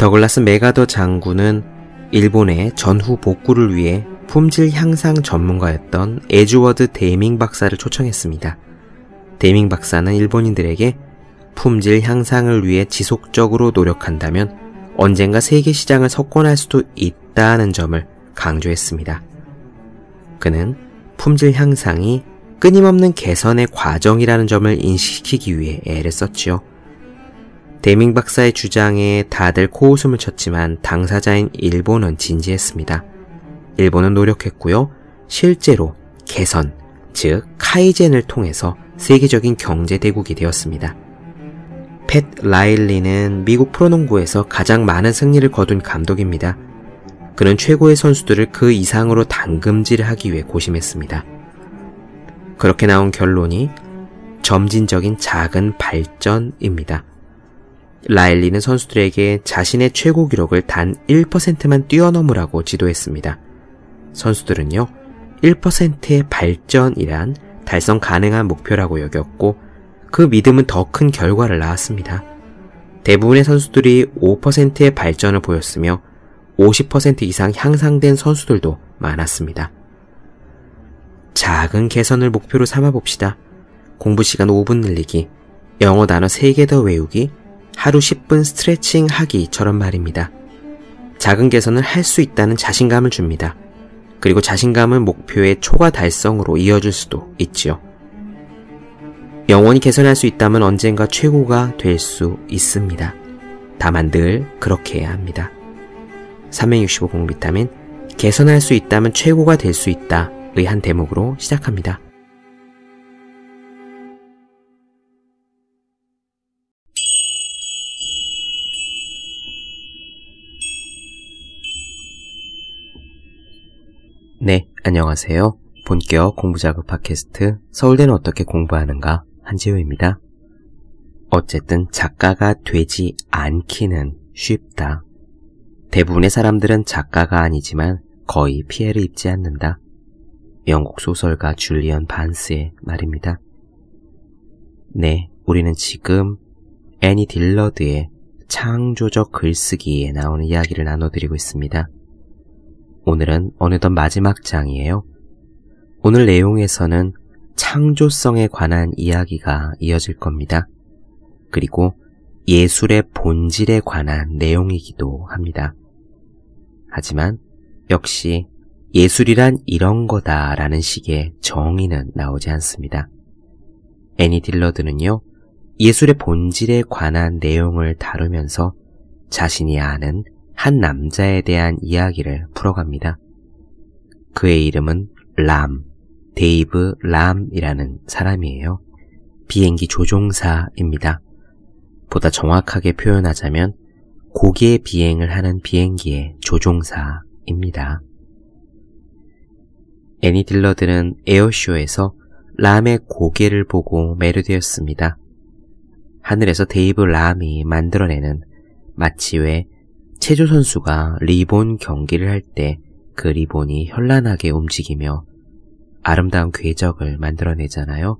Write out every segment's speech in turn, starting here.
더글라스 맥아더 장군은 일본의 전후 복구를 위해 품질 향상 전문가였던 에드워드 데밍 박사를 초청했습니다. 데밍 박사는 일본인들에게 품질 향상을 위해 지속적으로 노력한다면 언젠가 세계 시장을 석권할 수도 있다는 점을 강조했습니다. 그는 품질 향상이 끊임없는 개선의 과정이라는 점을 인식시키기 위해 애를 썼지요. 데밍 박사의 주장에 다들 코웃음을 쳤지만 당사자인 일본은 진지했습니다. 일본은 노력했고요. 실제로 개선, 즉 카이젠을 통해서 세계적인 경제 대국이 되었습니다. 팻 라일리는 미국 프로농구에서 가장 많은 승리를 거둔 감독입니다. 그는 최고의 선수들을 그 이상으로 당금질 하기 위해 고심했습니다. 그렇게 나온 결론이 점진적인 작은 발전입니다. 라일리는 선수들에게 자신의 최고 기록을 단 1%만 뛰어넘으라고 지도했습니다. 선수들은요, 1%의 발전이란 달성 가능한 목표라고 여겼고, 그 믿음은 더 큰 결과를 낳았습니다. 대부분의 선수들이 5%의 발전을 보였으며, 50% 이상 향상된 선수들도 많았습니다. 작은 개선을 목표로 삼아 봅시다. 공부 시간 5분 늘리기, 영어 단어 3개 더 외우기, 하루 10분 스트레칭 하기처럼 말입니다. 작은 개선을 할 수 있다는 자신감을 줍니다. 그리고 자신감은 목표의 초과 달성으로 이어질 수도 있지요. 영원히 개선할 수 있다면 언젠가 최고가 될 수 있습니다. 다만 늘 그렇게 해야 합니다. 365 공 비타민 개선할 수 있다면 최고가 될 수 있다의 한 대목으로 시작합니다. 네, 안녕하세요. 본격 공부자극 팟캐스트 서울대는 어떻게 공부하는가 한지호입니다. 어쨌든 작가가 되지 않기는 쉽다. 대부분의 사람들은 작가가 아니지만 거의 피해를 입지 않는다. 영국 소설가 줄리언 반스의 말입니다. 네, 우리는 지금 애니 딜러드의 창조적 글쓰기에 나오는 이야기를 나눠드리고 있습니다. 오늘은 어느덧 마지막 장이에요. 오늘 내용에서는 창조성에 관한 이야기가 이어질 겁니다. 그리고 예술의 본질에 관한 내용이기도 합니다. 하지만 역시 예술이란 이런 거다라는 식의 정의는 나오지 않습니다. 애니 딜러드는요, 예술의 본질에 관한 내용을 다루면서 자신이 아는 한 남자에 대한 이야기를 풀어갑니다. 그의 이름은 람, 데이브 람이라는 사람이에요. 비행기 조종사입니다. 보다 정확하게 표현하자면 곡예 비행을 하는 비행기의 조종사입니다. 애니 딜러드는 에어쇼에서 람의 곡예를 보고 매료되었습니다. 하늘에서 데이브 람이 만들어내는 마치 왜 체조 선수가 리본 경기를 할 때 그 리본이 현란하게 움직이며 아름다운 궤적을 만들어내잖아요.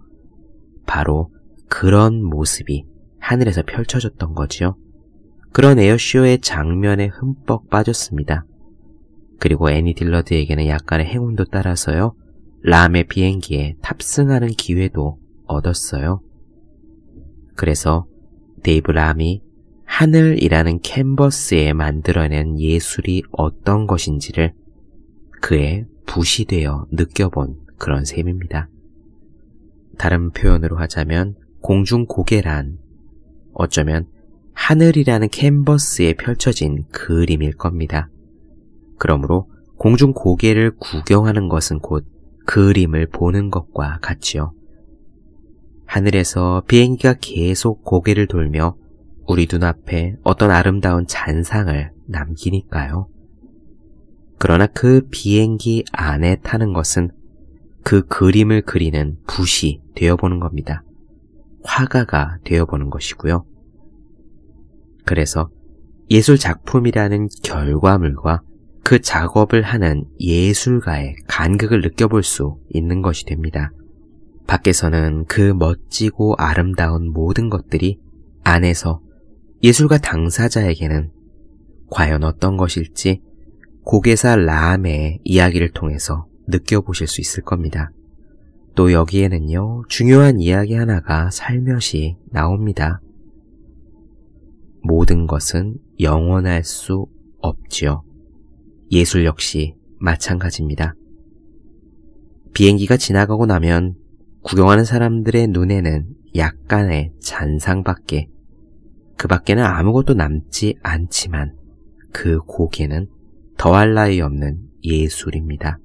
바로 그런 모습이 하늘에서 펼쳐졌던 거지요. 그런 에어쇼의 장면에 흠뻑 빠졌습니다. 그리고 애니 딜러드에게는 약간의 행운도 따랐어요. 람의 비행기에 탑승하는 기회도 얻었어요. 그래서 데이브 람이 하늘이라는 캔버스에 만들어낸 예술이 어떤 것인지를 그의 붓이 되어 느껴본 그런 셈입니다. 다른 표현으로 하자면 공중 고개란 어쩌면 하늘이라는 캔버스에 펼쳐진 그림일 겁니다. 그러므로 공중 고개를 구경하는 것은 곧 그림을 보는 것과 같지요. 하늘에서 비행기가 계속 고개를 돌며 우리 눈앞에 어떤 아름다운 잔상을 남기니까요. 그러나 그 비행기 안에 타는 것은 그 그림을 그리는 붓이 되어보는 겁니다. 화가가 되어보는 것이고요. 그래서 예술 작품이라는 결과물과 그 작업을 하는 예술가의 간극을 느껴볼 수 있는 것이 됩니다. 밖에서는 그 멋지고 아름다운 모든 것들이 안에서 예술가 당사자에게는 과연 어떤 것일지 고개사 라암의 이야기를 통해서 느껴보실 수 있을 겁니다. 또 여기에는요, 중요한 이야기 하나가 살며시 나옵니다. 모든 것은 영원할 수 없지요. 예술 역시 마찬가지입니다. 비행기가 지나가고 나면 구경하는 사람들의 눈에는 약간의 잔상밖에, 그 밖에는 아무것도 남지 않지만 그 고개는 더할 나위 없는 예술입니다.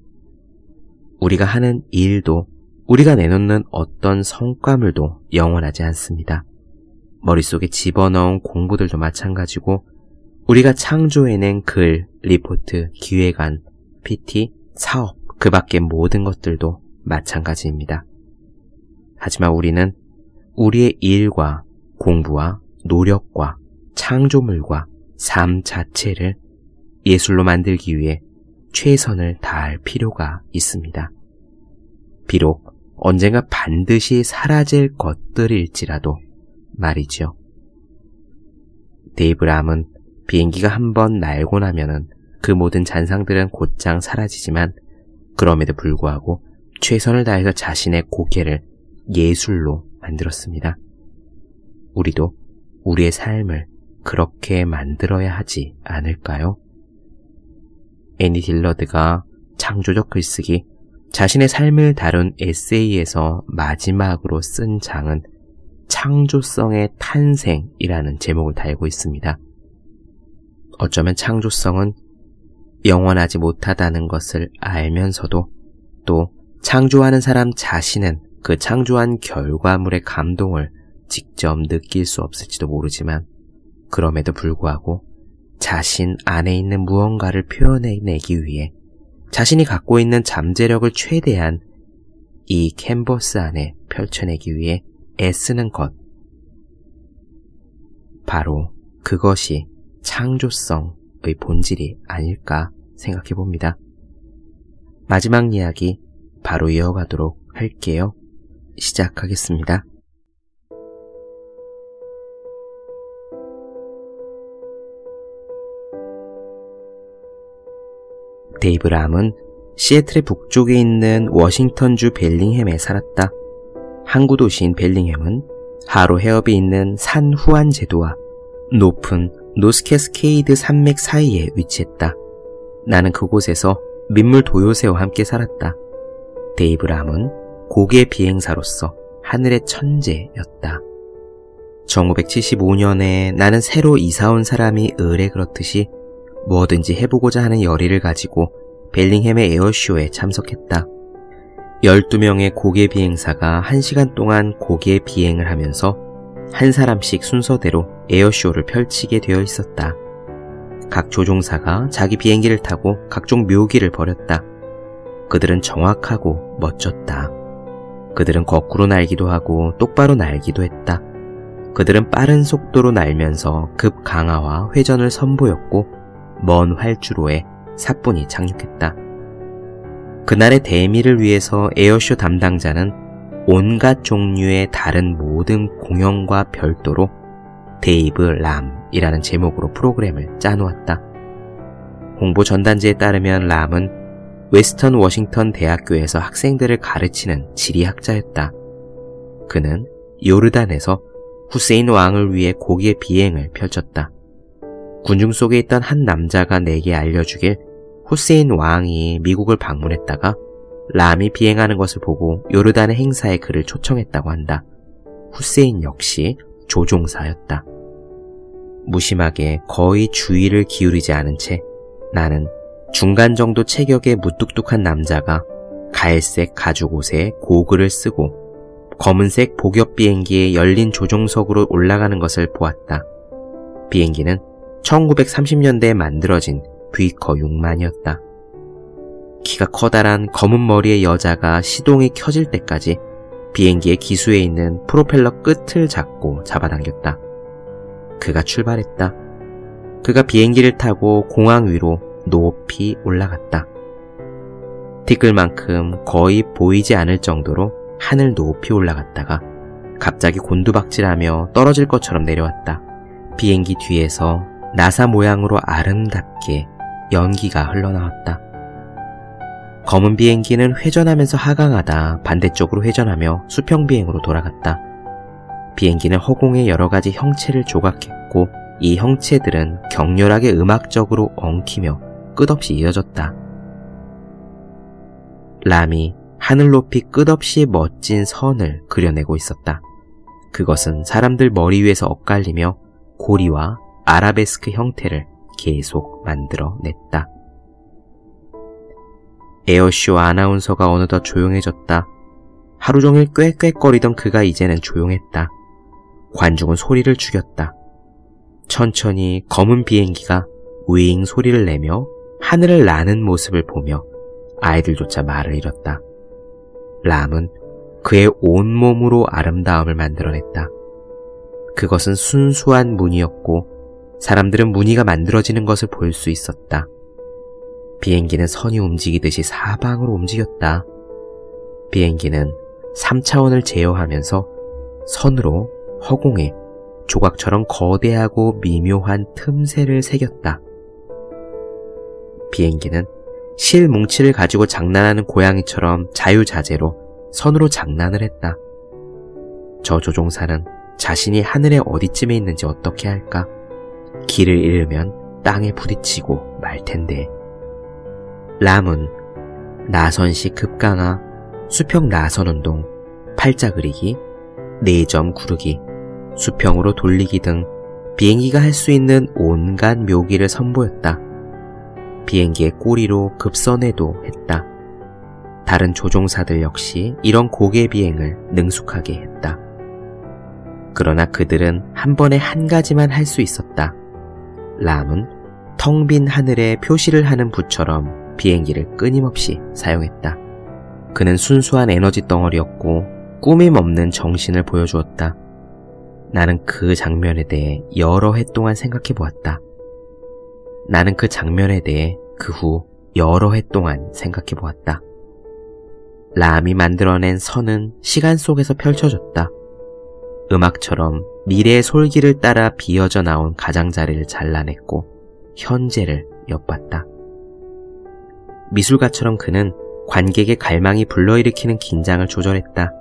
우리가 하는 일도 우리가 내놓는 어떤 성과물도 영원하지 않습니다. 머릿속에 집어넣은 공부들도 마찬가지고 우리가 창조해낸 글, 리포트, 기획안, PT, 사업, 그 밖의 모든 것들도 마찬가지입니다. 하지만 우리는 우리의 일과 공부와 노력과 창조물과 삶 자체를 예술로 만들기 위해 최선을 다할 필요가 있습니다. 비록 언젠가 반드시 사라질 것들일지라도 말이죠. 데이브 람은 비행기가 한 번 날고 나면은 그 모든 잔상들은 곧장 사라지지만 그럼에도 불구하고 최선을 다해서 자신의 고개를 예술로 만들었습니다. 우리도 우리의 삶을 그렇게 만들어야 하지 않을까요? 애니 딜러드가 창조적 글쓰기, 자신의 삶을 다룬 에세이에서 마지막으로 쓴 장은 창조성의 탄생이라는 제목을 달고 있습니다. 어쩌면 창조성은 영원하지 못하다는 것을 알면서도 또 창조하는 사람 자신은 그 창조한 결과물의 감동을 직접 느낄 수 없을지도 모르지만 그럼에도 불구하고 자신 안에 있는 무언가를 표현해내기 위해 자신이 갖고 있는 잠재력을 최대한 이 캔버스 안에 펼쳐내기 위해 애쓰는 것. 바로 그것이 창조성의 본질이 아닐까 생각해 봅니다. 마지막 이야기 바로 이어가도록 할게요. 시작하겠습니다. 데이브 람은 시애틀의 북쪽에 있는 워싱턴주 벨링햄에 살았다. 항구 도시인 벨링햄은 하로 해협이 있는 산 후안 제도와 높은 노스캐스케이드 산맥 사이에 위치했다. 나는 그곳에서 민물 도요새와 함께 살았다. 데이브 람은 곡예 비행사로서 하늘의 천재였다. 1975년에 나는 새로 이사 온 사람이 으레 그렇듯이 뭐든지 해보고자 하는 열의를 가지고 벨링햄의 에어쇼에 참석했다. 12명의 고개 비행사가 1시간 동안 고개 비행을 하면서 한 사람씩 순서대로 에어쇼를 펼치게 되어 있었다. 각 조종사가 자기 비행기를 타고 각종 묘기를 벌였다. 그들은 정확하고 멋졌다. 그들은 거꾸로 날기도 하고 똑바로 날기도 했다. 그들은 빠른 속도로 날면서 급 강화와 회전을 선보였고 먼 활주로에 사뿐히 착륙했다. 그날의 대미를 위해서 에어쇼 담당자는 온갖 종류의 다른 모든 공연과 별도로 데이브 람이라는 제목으로 프로그램을 짜놓았다. 홍보 전단지에 따르면 람은 웨스턴 워싱턴 대학교에서 학생들을 가르치는 지리학자였다. 그는 요르단에서 후세인 왕을 위해 곡예 비행을 펼쳤다. 군중 속에 있던 한 남자가 내게 알려주길 후세인 왕이 미국을 방문했다가 람이 비행하는 것을 보고 요르단의 행사에 그를 초청했다고 한다. 후세인 역시 조종사였다. 무심하게 거의 주의를 기울이지 않은 채 나는 중간 정도 체격의 무뚝뚝한 남자가 갈색 가죽 옷에 고글을 쓰고 검은색 복엽 비행기에 열린 조종석으로 올라가는 것을 보았다. 비행기는 1930년대에 만들어진 V커 6만이었다. 키가 커다란 검은 머리의 여자가 시동이 켜질 때까지 비행기의 기수에 있는 프로펠러 끝을 잡고 잡아당겼다. 그가 출발했다. 그가 비행기를 타고 공항 위로 높이 올라갔다. 티끌만큼 거의 보이지 않을 정도로 하늘 높이 올라갔다가 갑자기 곤두박질하며 떨어질 것처럼 내려왔다. 비행기 뒤에서 나사 모양으로 아름답게 연기가 흘러나왔다. 검은 비행기는 회전하면서 하강하다 반대쪽으로 회전하며 수평 비행으로 돌아갔다. 비행기는 허공의 여러 가지 형체를 조각했고 이 형체들은 격렬하게 음악적으로 엉키며 끝없이 이어졌다. 람이 하늘 높이 끝없이 멋진 선을 그려내고 있었다. 그것은 사람들 머리 위에서 엇갈리며 고리와 아라베스크 형태를 계속 만들어냈다. 에어쇼 아나운서가 어느덧 조용해졌다. 하루 종일 꾀꾀거리던 그가 이제는 조용했다. 관중은 소리를 죽였다. 천천히 검은 비행기가 윙 소리를 내며 하늘을 나는 모습을 보며 아이들조차 말을 잃었다. 람은 그의 온몸으로 아름다움을 만들어냈다. 그것은 순수한 무늬였고 사람들은 무늬가 만들어지는 것을 볼 수 있었다. 비행기는 선이 움직이듯이 사방으로 움직였다. 비행기는 3차원을 제어하면서 선으로 허공에 조각처럼 거대하고 미묘한 틈새를 새겼다. 비행기는 실 뭉치를 가지고 장난하는 고양이처럼 자유자재로 선으로 장난을 했다. 저 조종사는 자신이 하늘의 어디쯤에 있는지 어떻게 할까? 길을 잃으면 땅에 부딪히고 말 텐데. 람은 나선시 급강하, 수평 나선 운동, 팔자 그리기, 네점 구르기, 수평으로 돌리기 등 비행기가 할 수 있는 온갖 묘기를 선보였다. 비행기의 꼬리로 급선회도 했다. 다른 조종사들 역시 이런 고개 비행을 능숙하게 했다. 그러나 그들은 한 번에 한 가지만 할 수 있었다. 람은 텅 빈 하늘에 표시를 하는 부처럼 비행기를 끊임없이 사용했다. 그는 순수한 에너지 덩어리였고 꾸밈 없는 정신을 보여주었다. 나는 그 장면에 대해 여러 해 동안 생각해 보았다. 나는 그 장면에 대해 그 후 여러 해 동안 생각해 보았다. 람이 만들어낸 선은 시간 속에서 펼쳐졌다. 음악처럼 미래의 솔기를 따라 비어져 나온 가장자리를 잘라냈고 현재를 엿봤다. 미술가처럼 그는 관객의 갈망이 불러일으키는 긴장을 조절했다.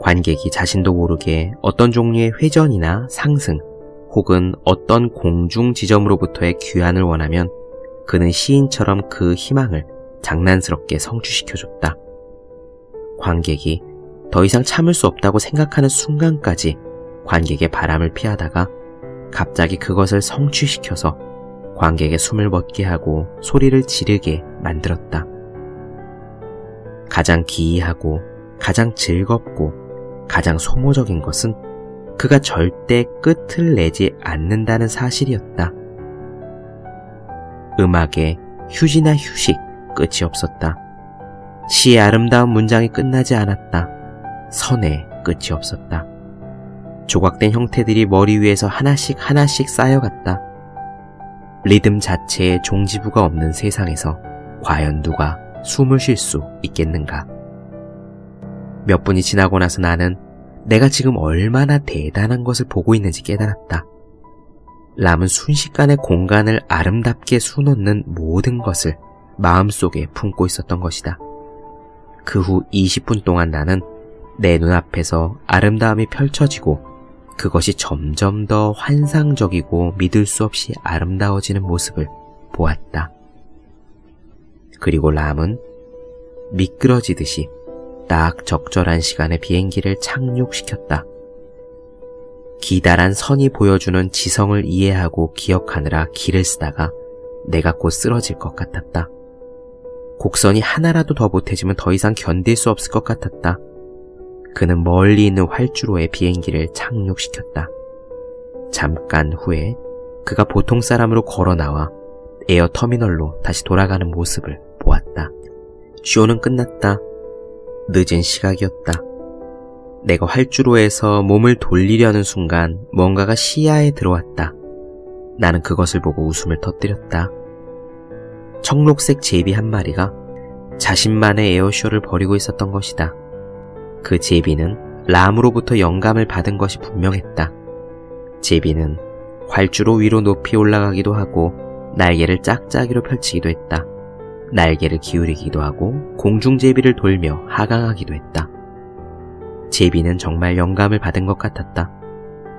관객이 자신도 모르게 어떤 종류의 회전이나 상승 혹은 어떤 공중 지점으로부터의 귀환을 원하면 그는 시인처럼 그 희망을 장난스럽게 성취시켜줬다. 관객이 더 이상 참을 수 없다고 생각하는 순간까지 관객의 바람을 피하다가 갑자기 그것을 성취시켜서 관객의 숨을 멎게 하고 소리를 지르게 만들었다. 가장 기이하고 가장 즐겁고 가장 소모적인 것은 그가 절대 끝을 내지 않는다는 사실이었다. 음악에 휴지나 휴식 끝이 없었다. 시의 아름다운 문장이 끝나지 않았다. 선에 끝이 없었다. 조각된 형태들이 머리 위에서 하나씩 하나씩 쌓여갔다. 리듬 자체에 종지부가 없는 세상에서 과연 누가 숨을 쉴 수 있겠는가? 몇 분이 지나고 나서 나는 내가 지금 얼마나 대단한 것을 보고 있는지 깨달았다. 람은 순식간에 공간을 아름답게 수놓는 모든 것을 마음속에 품고 있었던 것이다. 그 후 20분 동안 나는 내 눈앞에서 아름다움이 펼쳐지고 그것이 점점 더 환상적이고 믿을 수 없이 아름다워지는 모습을 보았다. 그리고 람은 미끄러지듯이 딱 적절한 시간에 비행기를 착륙시켰다. 기다란 선이 보여주는 지성을 이해하고 기억하느라 길을 쓰다가 내가 곧 쓰러질 것 같았다. 곡선이 하나라도 더 보태지면 더 이상 견딜 수 없을 것 같았다. 그는 멀리 있는 활주로에 비행기를 착륙시켰다. 잠깐 후에 그가 보통 사람으로 걸어 나와 에어 터미널로 다시 돌아가는 모습을 보았다. 쇼는 끝났다. 늦은 시각이었다. 내가 활주로에서 몸을 돌리려는 순간 뭔가가 시야에 들어왔다. 나는 그것을 보고 웃음을 터뜨렸다. 청록색 제비 한 마리가 자신만의 에어쇼를 벌이고 있었던 것이다. 그 제비는 람으로부터 영감을 받은 것이 분명했다. 제비는 활주로 위로 높이 올라가기도 하고 날개를 짝짝이로 펼치기도 했다. 날개를 기울이기도 하고 공중제비를 돌며 하강하기도 했다. 제비는 정말 영감을 받은 것 같았다.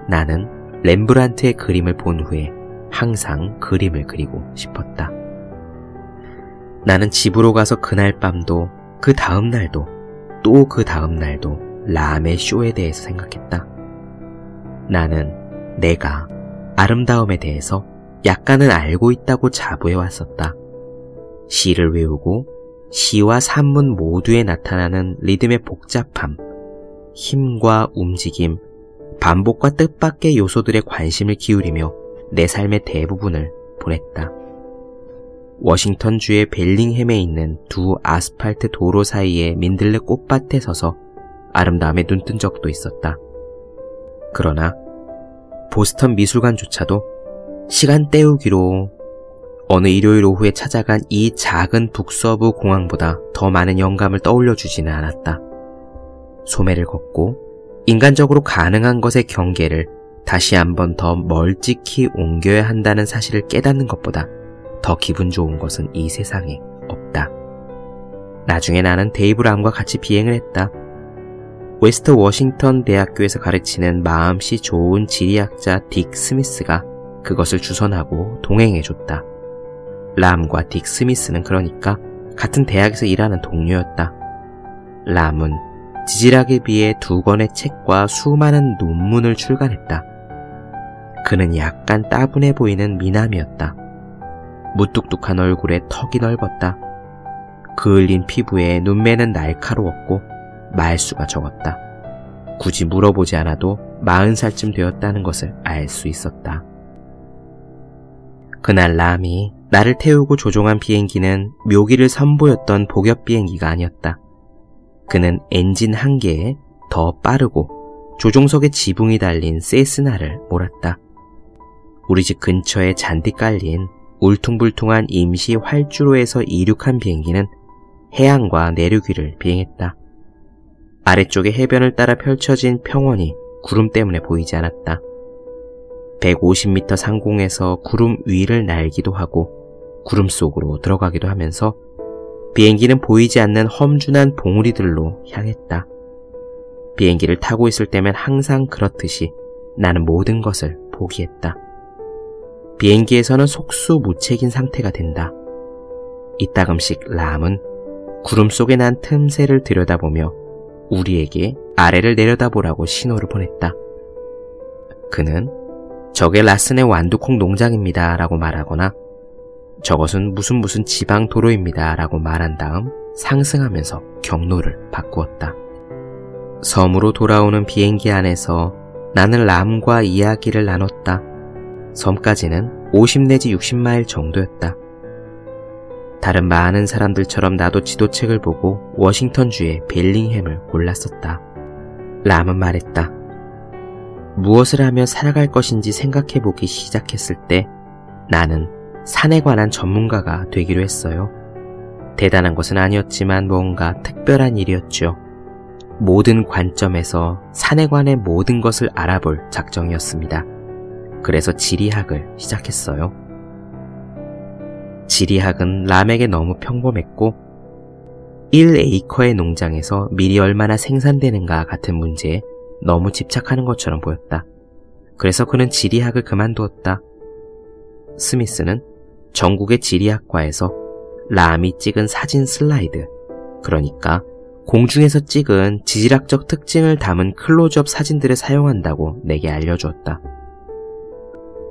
나는 렘브란트의 그림을 본 후에 항상 그림을 그리고 싶었다. 나는 집으로 가서 그날 밤도 그 다음 날도 또 그 다음 날도 람의 쇼에 대해서 생각했다. 나는 내가 아름다움에 대해서 약간은 알고 있다고 자부해 왔었다. 시를 외우고 시와 산문 모두에 나타나는 리듬의 복잡함, 힘과 움직임, 반복과 뜻밖의 요소들의 관심을 기울이며 내 삶의 대부분을 보냈다. 워싱턴주의 벨링햄에 있는 두 아스팔트 도로 사이의 민들레 꽃밭에 서서 아름다움에 눈뜬 적도 있었다. 그러나 보스턴 미술관조차도 시간 때우기로 어느 일요일 오후에 찾아간 이 작은 북서부 공항보다 더 많은 영감을 떠올려 주지는 않았다. 소매를 걷고 인간적으로 가능한 것의 경계를 다시 한번 더 멀찍이 옮겨야 한다는 사실을 깨닫는 것보다 더 기분 좋은 것은 이 세상에 없다. 나중에 나는 데이브 람과 같이 비행을 했다. 웨스트 워싱턴 대학교에서 가르치는 마음씨 좋은 지리학자 딕 스미스가 그것을 주선하고 동행해줬다. 람과 딕 스미스는 그러니까 같은 대학에서 일하는 동료였다. 람은 지질학에 비해 두 권의 책과 수많은 논문을 출간했다. 그는 약간 따분해 보이는 미남이었다. 무뚝뚝한 얼굴에 턱이 넓었다. 그을린 피부에 눈매는 날카로웠고 말수가 적었다. 굳이 물어보지 않아도 마흔 살쯤 되었다는 것을 알 수 있었다. 그날 람이 나를 태우고 조종한 비행기는 묘기를 선보였던 복엽 비행기가 아니었다. 그는 엔진 한 개에 더 빠르고 조종석에 지붕이 달린 세스나를 몰았다. 우리 집 근처에 잔디 깔린 울퉁불퉁한 임시 활주로에서 이륙한 비행기는 해안과 내륙 위를 비행했다. 아래쪽에 해변을 따라 펼쳐진 평원이 구름 때문에 보이지 않았다. 150m 상공에서 구름 위를 날기도 하고 구름 속으로 들어가기도 하면서 비행기는 보이지 않는 험준한 봉우리들로 향했다. 비행기를 타고 있을 때면 항상 그렇듯이 나는 모든 것을 포기했다. 비행기에서는 속수무책인 상태가 된다. 이따금씩 람은 구름 속에 난 틈새를 들여다보며 우리에게 아래를 내려다보라고 신호를 보냈다. 그는 저게 라슨의 완두콩 농장입니다 라고 말하거나 저것은 무슨 무슨 지방 도로입니다 라고 말한 다음 상승하면서 경로를 바꾸었다. 섬으로 돌아오는 비행기 안에서 나는 람과 이야기를 나눴다. 섬까지는 50 내지 60마일 정도였다. 다른 많은 사람들처럼 나도 지도책을 보고 워싱턴주의 벨링햄을 골랐었다. 람은 말했다. 무엇을 하며 살아갈 것인지 생각해 보기 시작했을 때 나는 산에 관한 전문가가 되기로 했어요. 대단한 것은 아니었지만 뭔가 특별한 일이었죠. 모든 관점에서 산에 관해 모든 것을 알아볼 작정이었습니다. 그래서 지리학을 시작했어요. 지리학은 람에게 너무 평범했고 1에이커의 농장에서 밀이 얼마나 생산되는가 같은 문제에 너무 집착하는 것처럼 보였다. 그래서 그는 지리학을 그만두었다. 스미스는 전국의 지리학과에서 람이 찍은 사진 슬라이드, 그러니까 공중에서 찍은 지질학적 특징을 담은 클로즈업 사진들을 사용한다고 내게 알려주었다.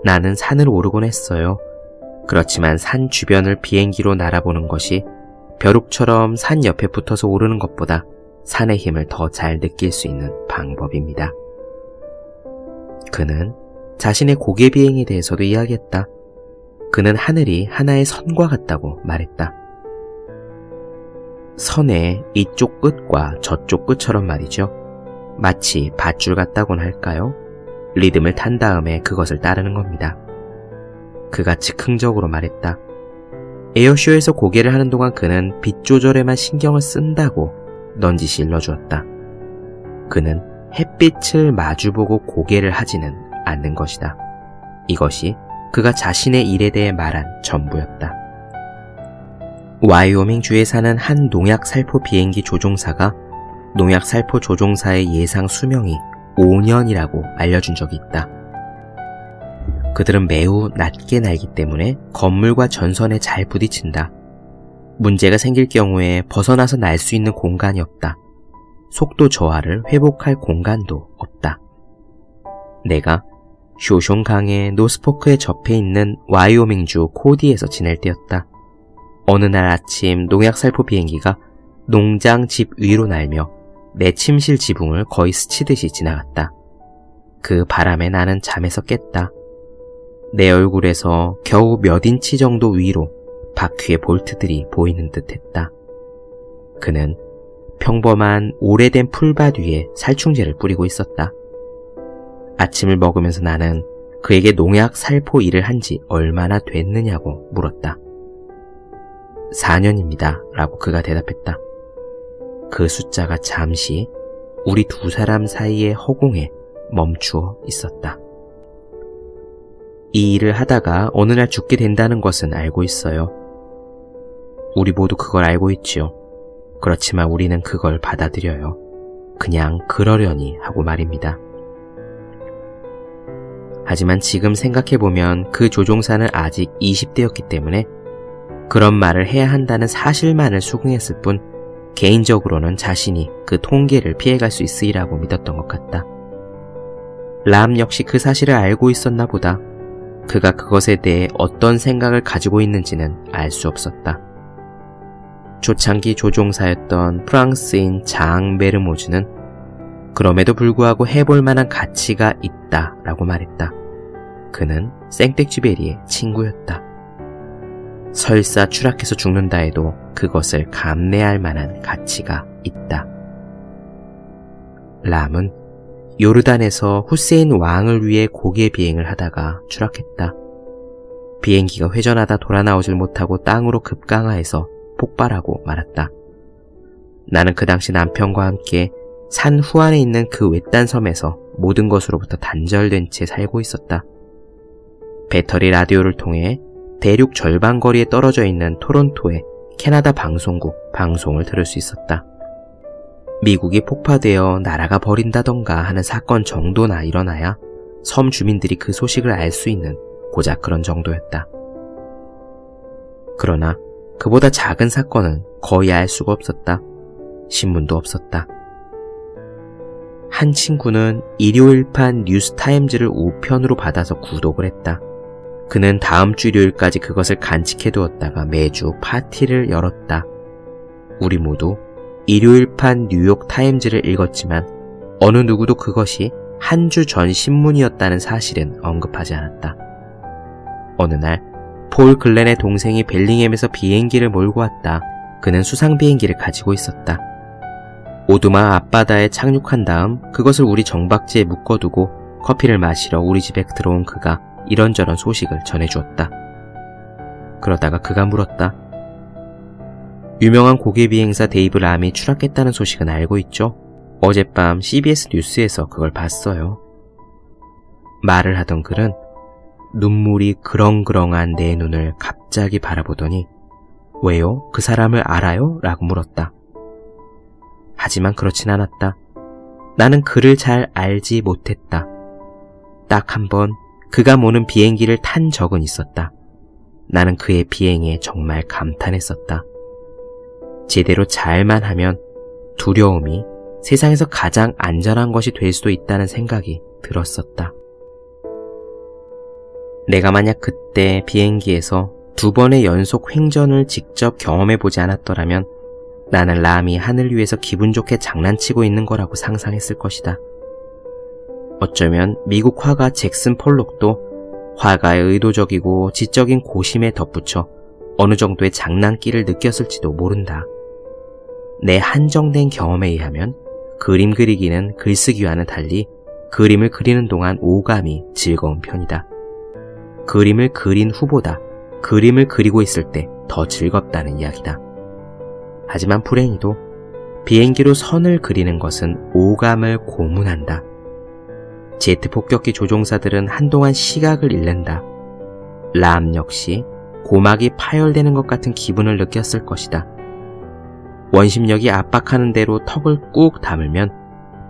나는 산을 오르곤 했어요. 그렇지만 산 주변을 비행기로 날아보는 것이 벼룩처럼 산 옆에 붙어서 오르는 것보다 산의 힘을 더 잘 느낄 수 있는 방법입니다. 그는 자신의 고개 비행에 대해서도 이야기했다. 그는 하늘이 하나의 선과 같다고 말했다. 선의 이쪽 끝과 저쪽 끝처럼 말이죠. 마치 밧줄 같다곤 할까요? 리듬을 탄 다음에 그것을 따르는 겁니다. 그같이 긍적으로 말했다. 에어쇼에서 고개를 하는 동안 그는 빛 조절에만 신경을 쓴다고 넌지시 일러주었다. 그는 햇빛을 마주보고 고개를 하지는 않는 것이다. 이것이 그가 자신의 일에 대해 말한 전부였다. 와이오밍 주에 사는 한 농약 살포 비행기 조종사가 농약 살포 조종사의 예상 수명이 5년이라고 알려준 적이 있다. 그들은 매우 낮게 날기 때문에 건물과 전선에 잘 부딪힌다. 문제가 생길 경우에 벗어나서 날 수 있는 공간이 없다. 속도 저하를 회복할 공간도 없다. 내가 쇼숑강의 노스포크에 접해 있는 와이오밍주 코디에서 지낼 때였다. 어느 날 아침 농약 살포 비행기가 농장 집 위로 날며 내 침실 지붕을 거의 스치듯이 지나갔다. 그 바람에 나는 잠에서 깼다. 내 얼굴에서 겨우 몇 인치 정도 위로 바퀴의 볼트들이 보이는 듯 했다. 그는 평범한 오래된 풀밭 위에 살충제를 뿌리고 있었다. 아침을 먹으면서 나는 그에게 농약 살포 일을 한 지 얼마나 됐느냐고 물었다. 4년입니다. 라고 그가 대답했다. 그 숫자가 잠시 우리 두 사람 사이의 허공에 멈추어 있었다. 이 일을 하다가 어느 날 죽게 된다는 것은 알고 있어요. 우리 모두 그걸 알고 있지요. 그렇지만 우리는 그걸 받아들여요. 그냥 그러려니 하고 말입니다. 하지만 지금 생각해보면 그 조종사는 아직 20대였기 때문에 그런 말을 해야 한다는 사실만을 수긍했을 뿐 개인적으로는 자신이 그 통계를 피해갈 수 있으리라고 믿었던 것 같다. 람 역시 그 사실을 알고 있었나 보다. 그가 그것에 대해 어떤 생각을 가지고 있는지는 알 수 없었다. 초창기 조종사였던 프랑스인 장 메르모즈는 그럼에도 불구하고 해볼 만한 가치가 있다 라고 말했다. 그는 생텍쥐베리의 친구였다. 설사 추락해서 죽는다 해도 그것을 감내할 만한 가치가 있다. 람은 요르단에서 후세인 왕을 위해 고개 비행을 하다가 추락했다. 비행기가 회전하다 돌아 나오질 못하고 땅으로 급강하해서 폭발하고 말았다. 나는 그 당시 남편과 함께 산 후안에 있는 그 외딴 섬에서 모든 것으로부터 단절된 채 살고 있었다. 배터리 라디오를 통해 대륙 절반 거리에 떨어져 있는 토론토의 캐나다 방송국 방송을 들을 수 있었다. 미국이 폭파되어 나라가 버린다던가 하는 사건 정도나 일어나야 섬 주민들이 그 소식을 알 수 있는 고작 그런 정도였다. 그러나 그보다 작은 사건은 거의 알 수가 없었다. 신문도 없었다. 한 친구는 일요일판 뉴욕타임즈를 우편으로 받아서 구독을 했다. 그는 다음 주 일요일까지 그것을 간직해 두었다가 매주 파티를 열었다. 우리 모두 일요일판 뉴욕 타임즈를 읽었지만 어느 누구도 그것이 한 주 전 신문이었다는 사실은 언급하지 않았다. 어느 날 폴 글렌의 동생이 벨링햄에서 비행기를 몰고 왔다. 그는 수상 비행기를 가지고 있었다. 오두마 앞바다에 착륙한 다음 그것을 우리 정박지에 묶어두고 커피를 마시러 우리 집에 들어온 그가 이런저런 소식을 전해주었다. 그러다가 그가 물었다. 유명한 곡예 비행사 데이브 람이 추락했다는 소식은 알고 있죠? 어젯밤 CBS 뉴스에서 그걸 봤어요. 말을 하던 글렌은 눈물이 그렁그렁한 내 눈을 갑자기 바라보더니 왜요? 그 사람을 알아요? 라고 물었다. 하지만 그렇진 않았다. 나는 그를 잘 알지 못했다. 딱 한 번 그가 모는 비행기를 탄 적은 있었다. 나는 그의 비행에 정말 감탄했었다. 제대로 잘만 하면 두려움이 세상에서 가장 안전한 것이 될 수도 있다는 생각이 들었었다. 내가 만약 그때 비행기에서 두 번의 연속 횡전을 직접 경험해보지 않았더라면 나는 람이 하늘 위에서 기분 좋게 장난치고 있는 거라고 상상했을 것이다. 어쩌면 미국 화가 잭슨 폴록도 화가의 의도적이고 지적인 고심에 덧붙여 어느 정도의 장난기를 느꼈을지도 모른다. 내 한정된 경험에 의하면 그림 그리기는 글쓰기와는 달리 그림을 그리는 동안 오감이 즐거운 편이다. 그림을 그린 후보다 그림을 그리고 있을 때 더 즐겁다는 이야기다. 하지만 불행히도 비행기로 선을 그리는 것은 오감을 고문한다. 제트 폭격기 조종사들은 한동안 시각을 잃는다. 람 역시 고막이 파열되는 것 같은 기분을 느꼈을 것이다. 원심력이 압박하는 대로 턱을 꾹 다물면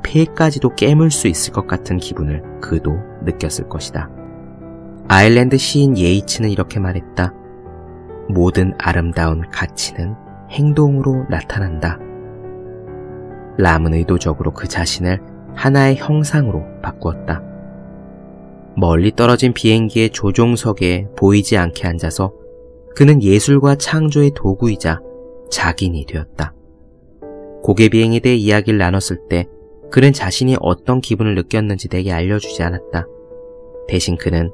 폐까지도 깨물 수 있을 것 같은 기분을 그도 느꼈을 것이다. 아일랜드 시인 예이츠는 이렇게 말했다. 모든 아름다운 가치는 행동으로 나타난다. 람은 의도적으로 그 자신을 하나의 형상으로 바꾸었다. 멀리 떨어진 비행기의 조종석에 보이지 않게 앉아서 그는 예술과 창조의 도구이자 자긴이 되었다. 고개 비행에 대해 이야기를 나눴을 때 그는 자신이 어떤 기분을 느꼈는지 내게 알려주지 않았다. 대신 그는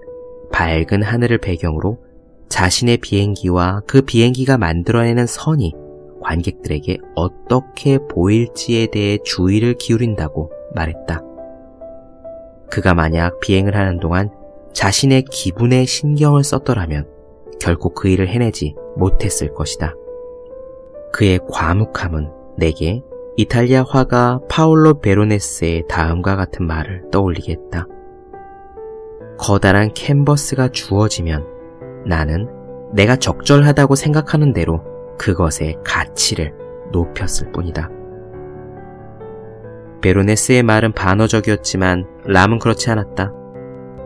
밝은 하늘을 배경으로 자신의 비행기와 그 비행기가 만들어내는 선이 관객들에게 어떻게 보일지에 대해 주의를 기울인다고 말했다. 그가 만약 비행을 하는 동안 자신의 기분에 신경을 썼더라면 결코 그 일을 해내지 못했을 것이다. 그의 과묵함은 내게 이탈리아 화가 파올로 베로네스의 다음과 같은 말을 떠올리게 했다. 커다란 캔버스가 주어지면 나는 내가 적절하다고 생각하는 대로 그것의 가치를 높였을 뿐이다. 베로네스의 말은 반어적이었지만 람은 그렇지 않았다.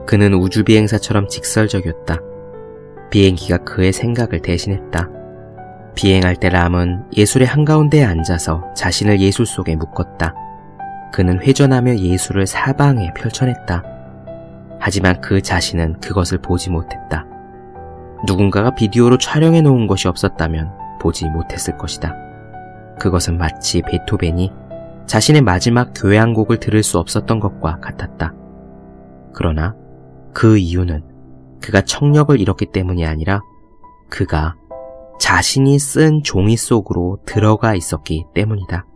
그는 우주비행사처럼 직설적이었다. 비행기가 그의 생각을 대신했다. 비행할 때 람은 예술의 한가운데에 앉아서 자신을 예술 속에 묶었다. 그는 회전하며 예술을 사방에 펼쳐냈다. 하지만 그 자신은 그것을 보지 못했다. 누군가가 비디오로 촬영해 놓은 것이 없었다면 보지 못했을 것이다. 그것은 마치 베토벤이 자신의 마지막 교향곡을 들을 수 없었던 것과 같았다. 그러나 그 이유는 그가 청력을 잃었기 때문이 아니라 그가 자신이 쓴 종이 속으로 들어가 있었기 때문이다.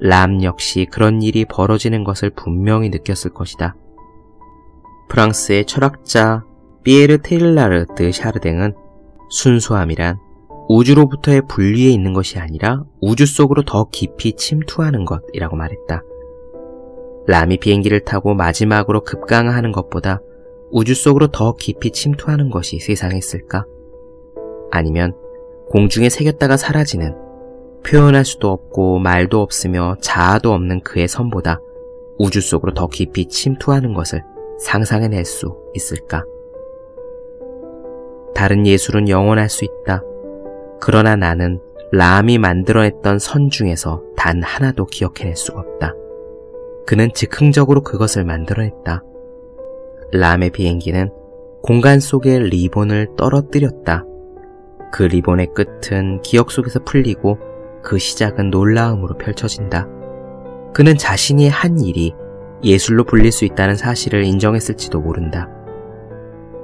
람 역시 그런 일이 벌어지는 것을 분명히 느꼈을 것이다. 프랑스의 철학자 피에르 테릴라르드 샤르댕은 순수함이란 우주로부터의 분리에 있는 것이 아니라 우주 속으로 더 깊이 침투하는 것이라고 말했다. 람이 비행기를 타고 마지막으로 급강하는 것보다 우주 속으로 더 깊이 침투하는 것이 세상에 있을까? 아니면 공중에 새겼다가 사라지는 표현할 수도 없고 말도 없으며 자아도 없는 그의 선보다 우주 속으로 더 깊이 침투하는 것을 상상해낼 수 있을까? 다른 예술은 영원할 수 있다. 그러나 나는 람이 만들어냈던 선 중에서 단 하나도 기억해낼 수가 없다. 그는 즉흥적으로 그것을 만들어냈다. 람의 비행기는 공간 속의 리본을 떨어뜨렸다. 그 리본의 끝은 기억 속에서 풀리고 그 시작은 놀라움으로 펼쳐진다. 그는 자신이 한 일이 예술로 불릴 수 있다는 사실을 인정했을지도 모른다.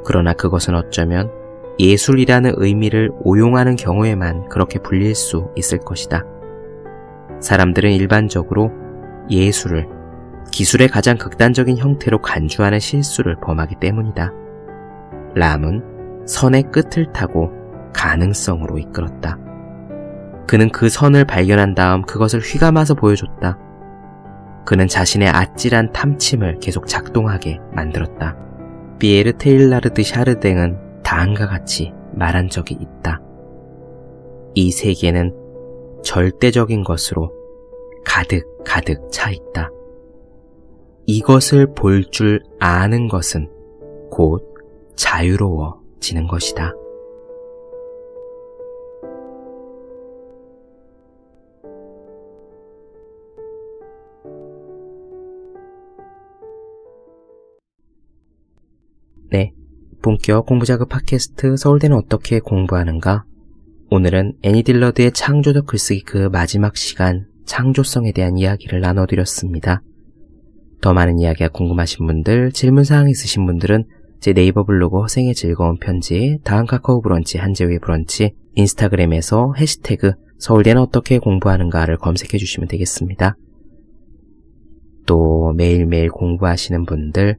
그러나 그것은 어쩌면 예술이라는 의미를 오용하는 경우에만 그렇게 불릴 수 있을 것이다. 사람들은 일반적으로 예술을 기술의 가장 극단적인 형태로 간주하는 실수를 범하기 때문이다. 람은 선의 끝을 타고 가능성으로 이끌었다. 그는 그 선을 발견한 다음 그것을 휘감아서 보여줬다. 그는 자신의 아찔한 탐침을 계속 작동하게 만들었다. 비에르 테일라르드 샤르댕은 다음과 같이 말한 적이 있다. 이 세계는 절대적인 것으로 가득 가득 차 있다. 이것을 볼 줄 아는 것은 곧 자유로워지는 것이다. 네. 본격 공부자극 팟캐스트 서울대는 어떻게 공부하는가? 오늘은 애니 딜러드의 창조적 글쓰기 그 마지막 시간 창조성에 대한 이야기를 나눠드렸습니다. 더 많은 이야기가 궁금하신 분들, 질문사항 있으신 분들은 제 네이버 블로그 허생의 즐거운 편지, 다음 카카오 브런치, 한재우의 브런치, 인스타그램에서 해시태그 서울대는 어떻게 공부하는가를 검색해 주시면 되겠습니다. 또 매일매일 공부하시는 분들,